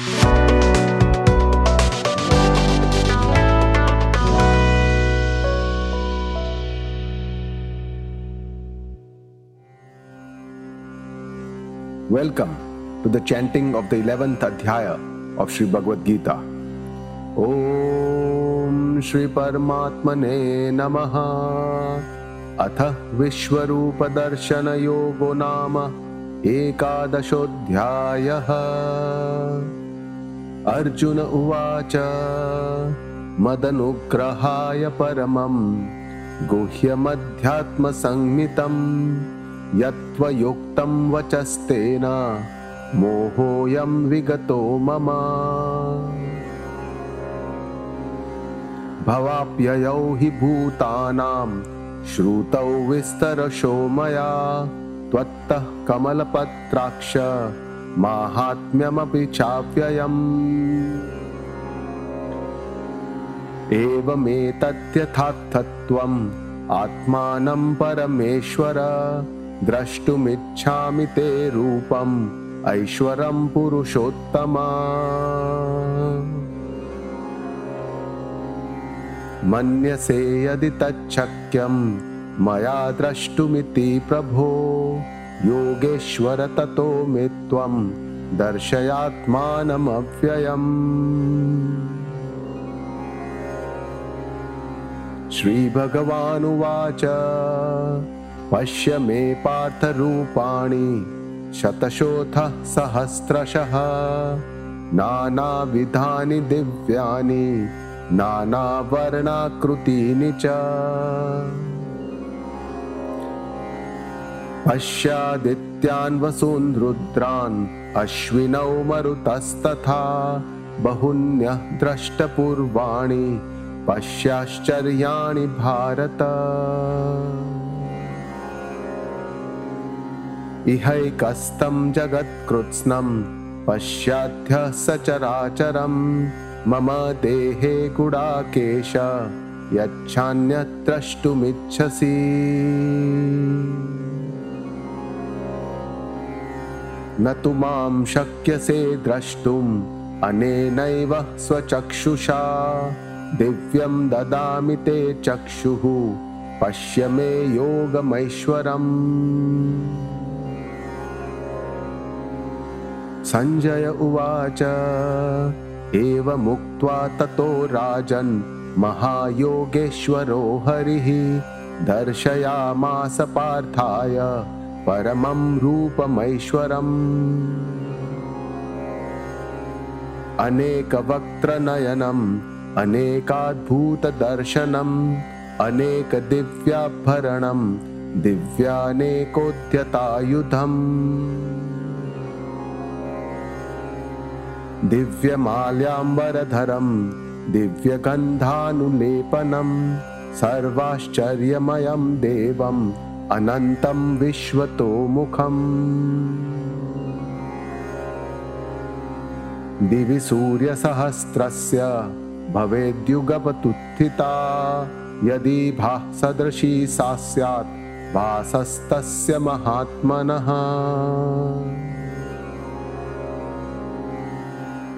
Welcome to the chanting of the 11th Adhyaya of Sri Bhagavad Gita. Om Shri Paramatmane Namaha. अथ विश्वरूपदर्शनयोगो नाम एकादशोऽध्यायः अर्जुन उवाच मदनुग्रहाय परमं गुह्यमध्यात्मसंज्ञितम् यत्त्वयुक्तं वचस्तेन मोहोऽयं विगतो मम। भवाप्ययौ हि भूतानां श्रुतौ विस्तरशो मया त्वत्तः कमलपत्राक्ष माहात्म्यमपि चाप्ययम्। एवमेतत्यथार्थत्वम् आत्मानं परमेश्वर द्रष्टुमिच्छामि ते रूपम् ऐश्वरं पुरुषोत्तमा। मन्यसे यदि तच्छक्यं मया द्रष्टुमिति प्रभो योगेश्वर ततो मे त्वं दर्शयात्मानमव्ययम्। श्रीभगवानुवाच पश्य मे पार्थरूपाणि शतशोथः सहस्रशः। नानाविधानि दिव्यानि नानावर्णाकृतीनि च पश्यादित्यान् वसून् अश्विनौ मरुतस्तथा बहुन्यः द्रष्टपूर्वाणि पश्याश्चर्याणि भारत। इहैकस्तं जगत्कृत्स्नं पश्याध्यः सचराचरं मम देहे गुडाकेश यच्छान्यद्रष्टुमिच्छसि न तु मां शक्यसे द्रष्टुम् अनेनैव स्वचक्षुषा। दिव्यं ददामि ते चक्षुः पश्य मे योगमैश्वरम्। सञ्जय उवाच एवमुक्त्वा ततो राजन् महायोगेश्वरो हरिः दर्शयामास पार्थाय परमं रूपमैश्वरम्। अनेकवक्त्रनयनम् अनेकाद्भूतदर्शनम् अनेकदिव्याभरणं दिव्यानेकोद्यतायुधम्। दिव्यमाल्याम्बरधरं दिव्यगन्धानुलेपनं सर्वाश्चर्यमयं देवम् अनन्तं विश्वतोमुखम्। दिवि सूर्यसहस्रस्य भवेद्युगपतुत्थिता। यदि भासदृशी सा स्यात् भासस्तस्य महात्मनः।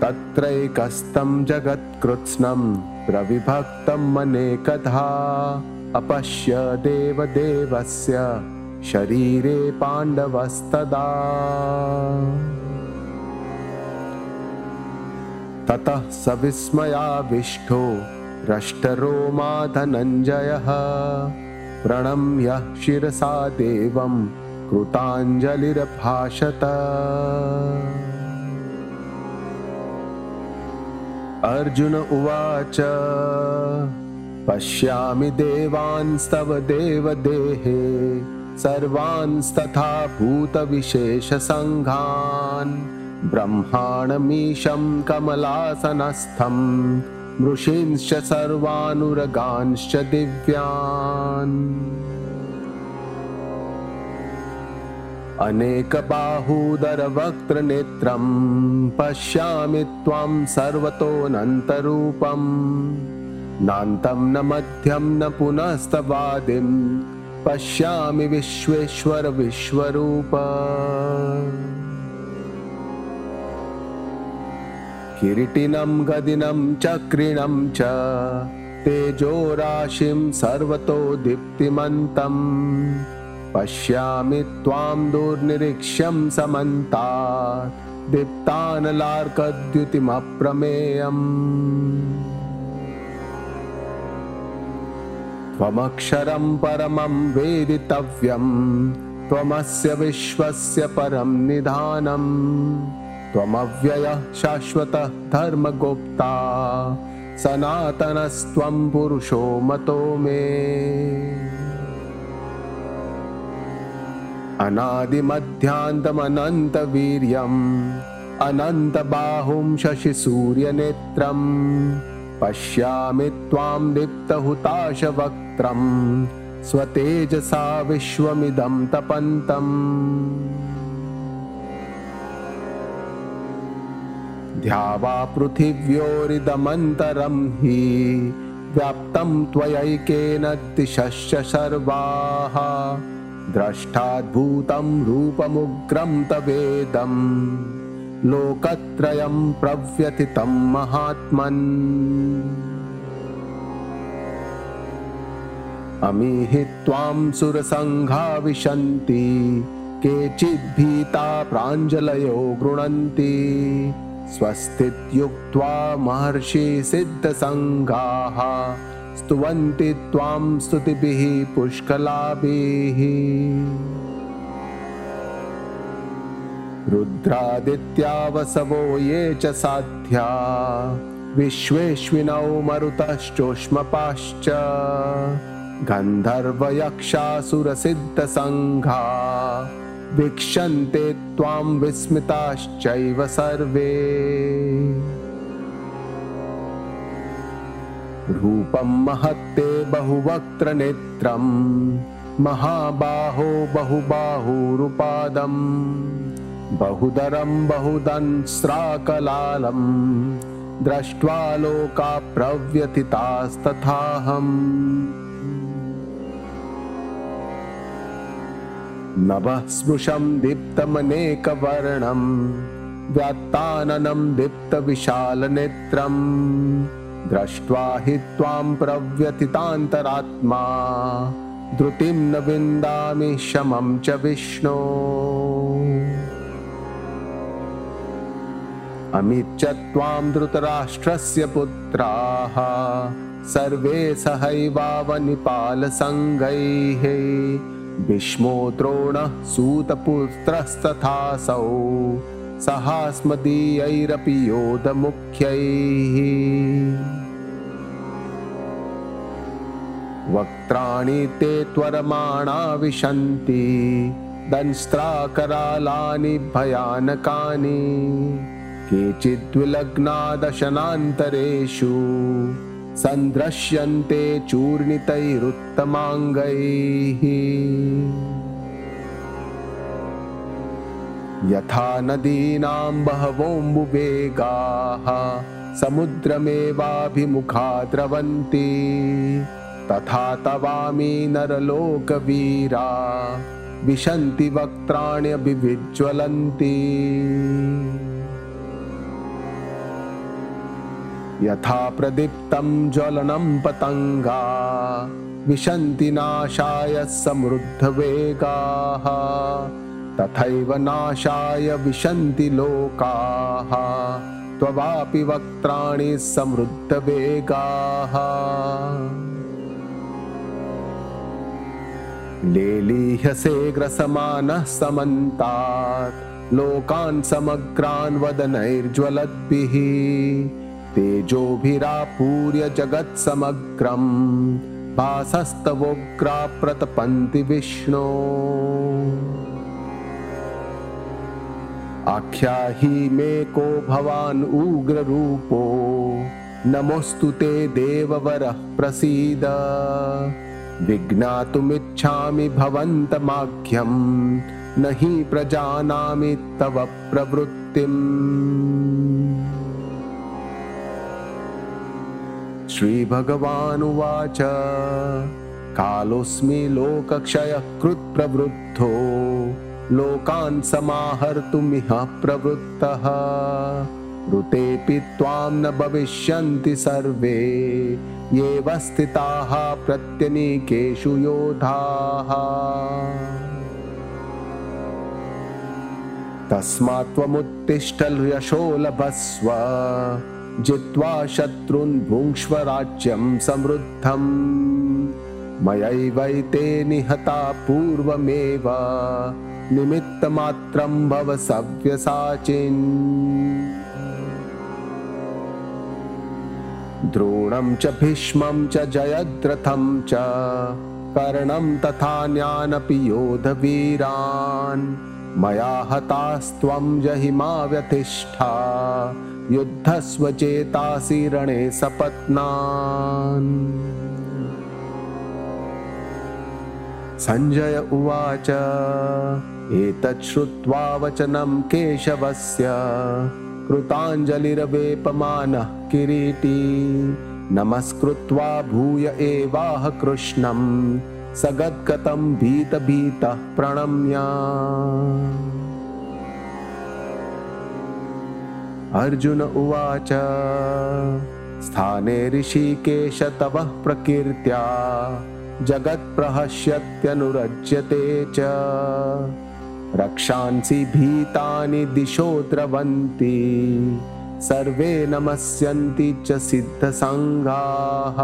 तत्रैकस्तं जगत्कृत्स्नं प्रविभक्तम् अनेकधा अपश्य देवदेवस्य शरीरे पाण्डवस्तदा। ततः स विस्मयाविष्ठो रष्टरोमा धनञ्जयः प्रणम्य शिरसा देवं कृताञ्जलिरभाषत। अर्जुन उवाच पश्यामि देवांस्तव देवदेहे सर्वांस्तथा भूतविशेषसङ्घान् ब्रह्माणमीशं कमलासनस्थं ऋषींश्च सर्वानुरगांश्च दिव्यान्। अनेकबाहूदरवक्त्रनेत्रं पश्यामि त्वां सर्वतोऽनन्तरूपम् नान्तं न मध्यं न पुनस्तवादिं पश्यामि विश्वेश्वर विश्वरूप। किरीटिनं गदिनं चक्रिणं च तेजोराशिं सर्वतो दीप्तिमन्तम् पश्यामि त्वां दुर्निरीक्ष्यं समन्तात् दीप्तानलार्कद्युतिमप्रमेयम् त्वमक्षरं परमं वेदितव्यं त्वमस्य विश्वस्य परं निधानम् त्वमव्ययः शाश्वतः धर्मगुप्ता सनातनस्त्वं पुरुषो मतो मे। अनादिमध्यान्तमनन्तवीर्यम् अनन्तबाहुं शशिसूर्यनेत्रम् पश्यामि त्वां दीप्तहुताशवक्त्रम् स्वतेजसा विश्वमिदं तपन्तम् ध्यावा पृथिव्योरिदमन्तरं हि व्याप्तं त्वयैकेन दिशश्च सर्वाः। द्रष्टाद्भूतं रूपमुग्रं तवेदम् लोकत्रयं प्रव्यथितं महात्मन्। अमीहि त्वां सुरसङ्घा विशन्ति केचिद्भीता प्राञ्जलयो गृणन्ति। स्वस्तित्युक्त्वा महर्षिसिद्धसङ्घाः स्तुवन्ति त्वां स्तुतिभिः पुष्कलाभिः रुद्रादित्यावसवो ये च साध्या। विश्वेश्विनौ मरुतश्चोष्मपाश्च। गन्धर्वयक्षासुरसिद्धसङ्घा। वीक्षन्ते त्वां विस्मिताश्चैव सर्वे। रूपं महत्ते बहुवक्त्रनेत्रम्। महाबाहो बहुबाहुरुपादम् बहुदरं बहुदंस्राकलालम् दृष्ट्वा लोका प्रव्यथितास्तथाहम्। नभः स्पृशं दीप्तमनेकवर्णम् व्यात्ताननं दीप्तविशालनेत्रम् दृष्ट्वा हि त्वां प्रव्यथितान्तरात्मा धृतिं न विन्दामि शमं च विष्णो अमिच्च त्वां धृतराष्ट्रस्य पुत्राः। सर्वे सहैवावनिपालसङ्गैः। भीष्मो द्रोणः सूतपुत्रस्तथासौ। सहास्मदीयैरपि योधमुख्यैः। वक्त्राणि ते त्वरमाणा विशन्ति। दंस्त्राकरालानि भयानकानि केचिद्विलग्नादशनान्तरेषु सन्दृश्यन्ते चूर्णितैरुत्तमाङ्गैः। यथा नदीनां बहवोऽम्बुवेगाः समुद्रमेवाभिमुखा द्रवन्ति तथा तवामि नरलोकवीरा विशन्ति वक्त्राण्यभिविज्ज्वलन्ति यथा प्रदीप्तं ज्वलनं पतङ्गा विशन्ति नाशाय समृद्धवेगाः तथैव नाशाय विशन्ति लोकाः त्ववापि वक्त्राणि समृद्धवेगाः। लेलीह्यसे ग्रसमानः समन्तात् लोकान् समग्रान् वदनैर्ज्वलद्भिः तेजोभिरापूर्य जगत्समग्रम् भासस्तवोग्रा प्रतपन्ति विष्णो। आख्याहि मे को भवान् उग्ररूपो। नमोऽस्तु ते देववरः प्रसीद। विज्ञातुमिच्छामि भवन्तमाख्यं न हि प्रजानामि तव प्रवृत्तिम् श्रीभगवानुवाच। कालोऽस्मि लोकक्षयः कृत्प्रवृद्धो लोकान् समाहर्तुमिह प्रवृत्तः। ऋतेऽपि त्वां न भविष्यन्ति सर्वे। एव स्थिताः प्रत्यनीकेषु योधाः। तस्मात् त्वमुत्तिष्ठ यशो लभस्व जित्वा शत्रून् भुङ्क्ष्व राज्यं समृद्धम्। मयैवैते निहता पूर्वमेव। निमित्तमात्रं भव सव्यसाचिन्। द्रोणं च भीष्मं च जयद्रथं च। कर्णं तथा न्यानपि योधवीरान्। मया हतास्त्वं जहिमा व्यतिष्ठा युद्धस्व चेतासि रणे सपत्नान्। सञ्जय उवाच एतत् श्रुत्वा वचनं केशवस्य कृताञ्जलिरवेपमानः किरीटी। नमस्कृत्वा भूय एवाह कृष्णं सगद्गतं भीतभीतः प्रणम्य अर्जुन उवाच स्थाने ऋषिकेश तव प्रकीर्त्या जगत्प्रहस्यत्यनुरज्यते च। रक्षांसि भीतानि दिशो द्रवन्ति सर्वे नमस्यन्ति च सिद्धसङ्गाः।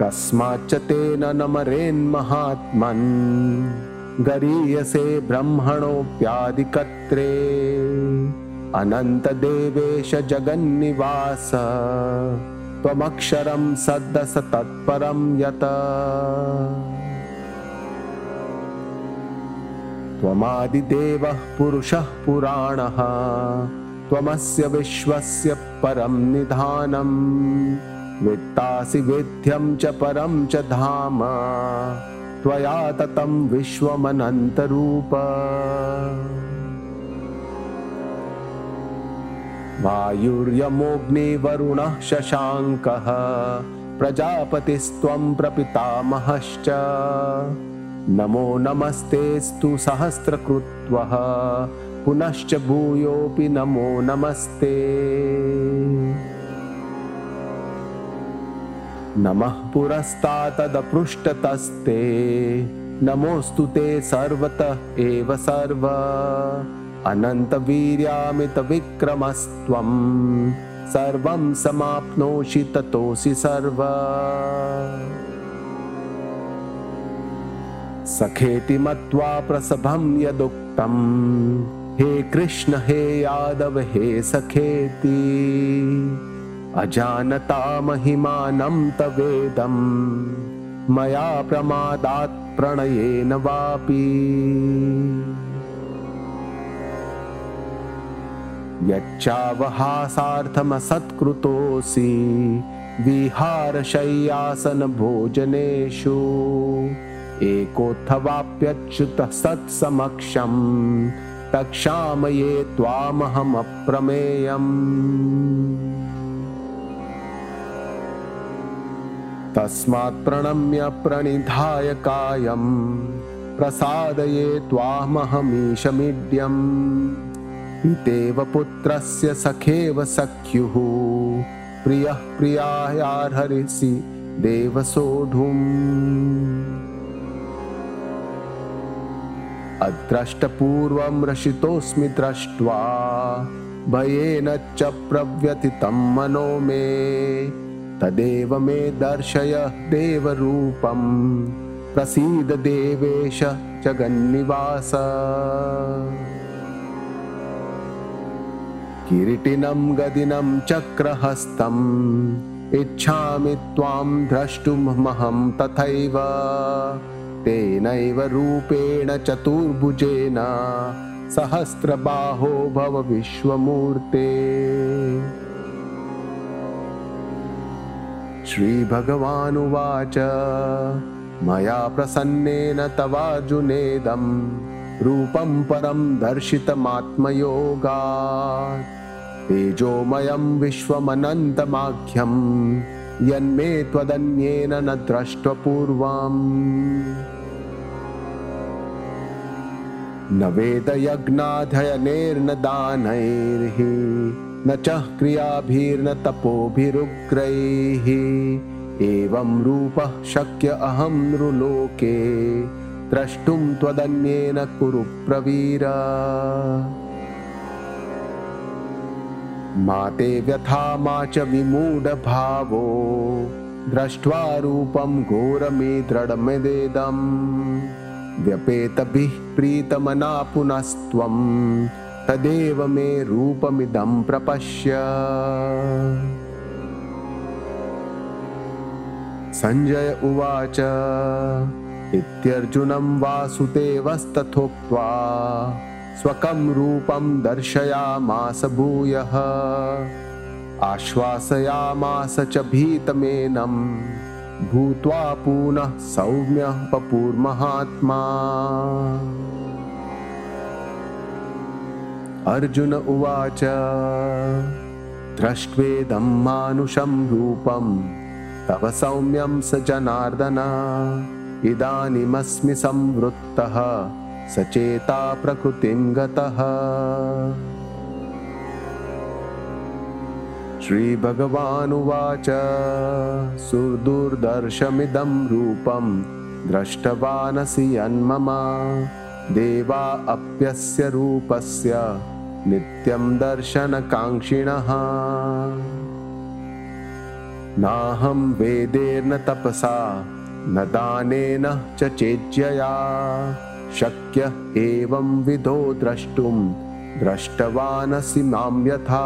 कस्माच्च तेन नमरेन्महात्मन् गरीयसे ब्रह्मणोऽप्यादिकत्रे। अनन्तदेवेश जगन्निवास। त्वमक्षरं सद्दस तत्परं यत। त्वमादिदेवः पुरुषः पुराणः। त्वमस्य विश्वस्य परं निधानम् वित्तासि वेद्यं च परं च धाम त्वया ततं विश्वमनन्तरूप। वायुर्यमोऽग्निवरुणः शशाङ्कः प्रजापतिस्त्वं प्रपितामहश्च। नमो नमस्तेऽस्तु सहस्रकृत्वः पुनश्च भूयोऽपि नमो नमस्ते नमः पुरस्तात्तदपृष्ठतस्ते नमोऽस्तु ते सर्वतः एव सर्व। अनन्तवीर्यामितविक्रमस्त्वं सर्वं समाप्नोषि ततोऽसि सर्व। सखेति मत्वा प्रसभं यदुक्तं हे कृष्ण हे यादव हे सखेति अजानता महिमानं तवेदं मया प्रमादात् प्रणयेन वापि। यच्चावहासार्थमसत्कृतोऽसि विहारशय्यासनभोजनेषु एकोऽथवाप्यच्युतः सत्समक्षं तक्षामये त्वामहमप्रमेयम् तस्मात् प्रणम्य प्रणिधाय कायं प्रसादये त्वामहमीशमिड्यम्। पितेव पुत्रस्य सखेव सख्युः। प्रियः प्रियायार्हसि देवसोढुम्। अद्रष्टपूर्वं रशितोऽस्मि दृष्ट्वा भयेन च प्रव्यथितं मनो मे तदेव मे दर्शय देवरूपं प्रसीद देवेश जगन्निवास। किरीटिनं गदिनं चक्रहस्तम्। इच्छामि त्वां द्रष्टुमहं तथैव। तेनैव रूपेण चतुर्भुजेन सहस्रबाहो भव विश्वमूर्ते श्रीभगवानुवाच। मया प्रसन्नेन तवार्जुनेदं रूपं परं दर्शितमात्मयोगात्। तेजोमयं विश्वमनन्तमाख्यं यन्मे त्वदन्येन न द्रष्टपूर्वम् न वेदयज्ञाध्ययनेर्न दानैर्हि न च क्रियाभिर्न तपोभिरुग्रैः एवं रूपः शक्य अहं नृलोके द्रष्टुं त्वदन्येन कुरु प्रवीर। मा ते व्यथा मा च विमूढभावो दृष्ट्वा रूपं घोरमे दृढमिदेदम् व्यपेतभिः प्रीतमना पुनस्त्वं तदेव मे रूपमिदं प्रपश्य। सञ्जय उवाच इत्यर्जुनं वासुदेवस्तथोक्त्वा स्वकं रूपं दर्शयामास भूयः आश्वासयामास च भीतमेनम् भूत्वा पुनः सौम्यः पपुर्महात्मा अर्जुन उवाच दृष्ट्वेदं मानुषं रूपं तव सौम्यं स जनार्दन। इदानीमस्मि संवृत्तः सचेता प्रकृतिं गतः श्रीभगवानुवाच सुदुर्दर्शमिदं रूपं द्रष्टवानसि यन्मम। देवा अप्यस्य रूपस्य नित्यं दर्शनकाङ्क्षिणः। नाहं वेदेर्न तपसा न दानेन च चेज्यया। शक्य एवं विधो द्रष्टुं द्रष्टवानसि मां यथा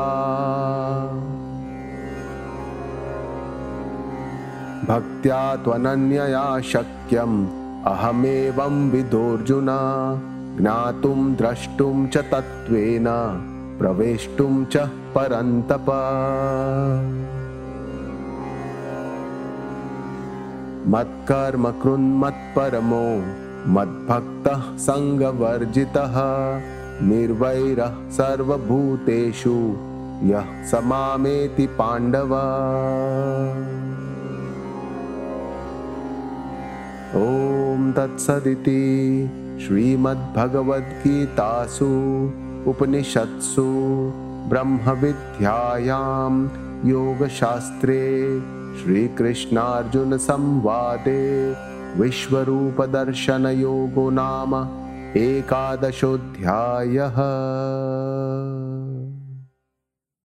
भक्त्या त्वनन्यया शक्यम् अहमेवं विदोऽर्जुन ज्ञातुं द्रष्टुं च तत्त्वेन। प्रवेष्टुं च परन्तप। मत्कर्म कृन्मत्परमो मद्भक्तः सङ्गवर्जितः। निर्वैरः सर्वभूतेषु। यः समामेति पाण्डव ॐ तत्सदिति श्रीमद्भगवद्गीतासु उपनिषत्सु ब्रह्मविद्यायां योगशास्त्रे श्रीकृष्णार्जुनसंवादे विश्वरूपदर्शनयोगो नाम एकादशोऽध्यायः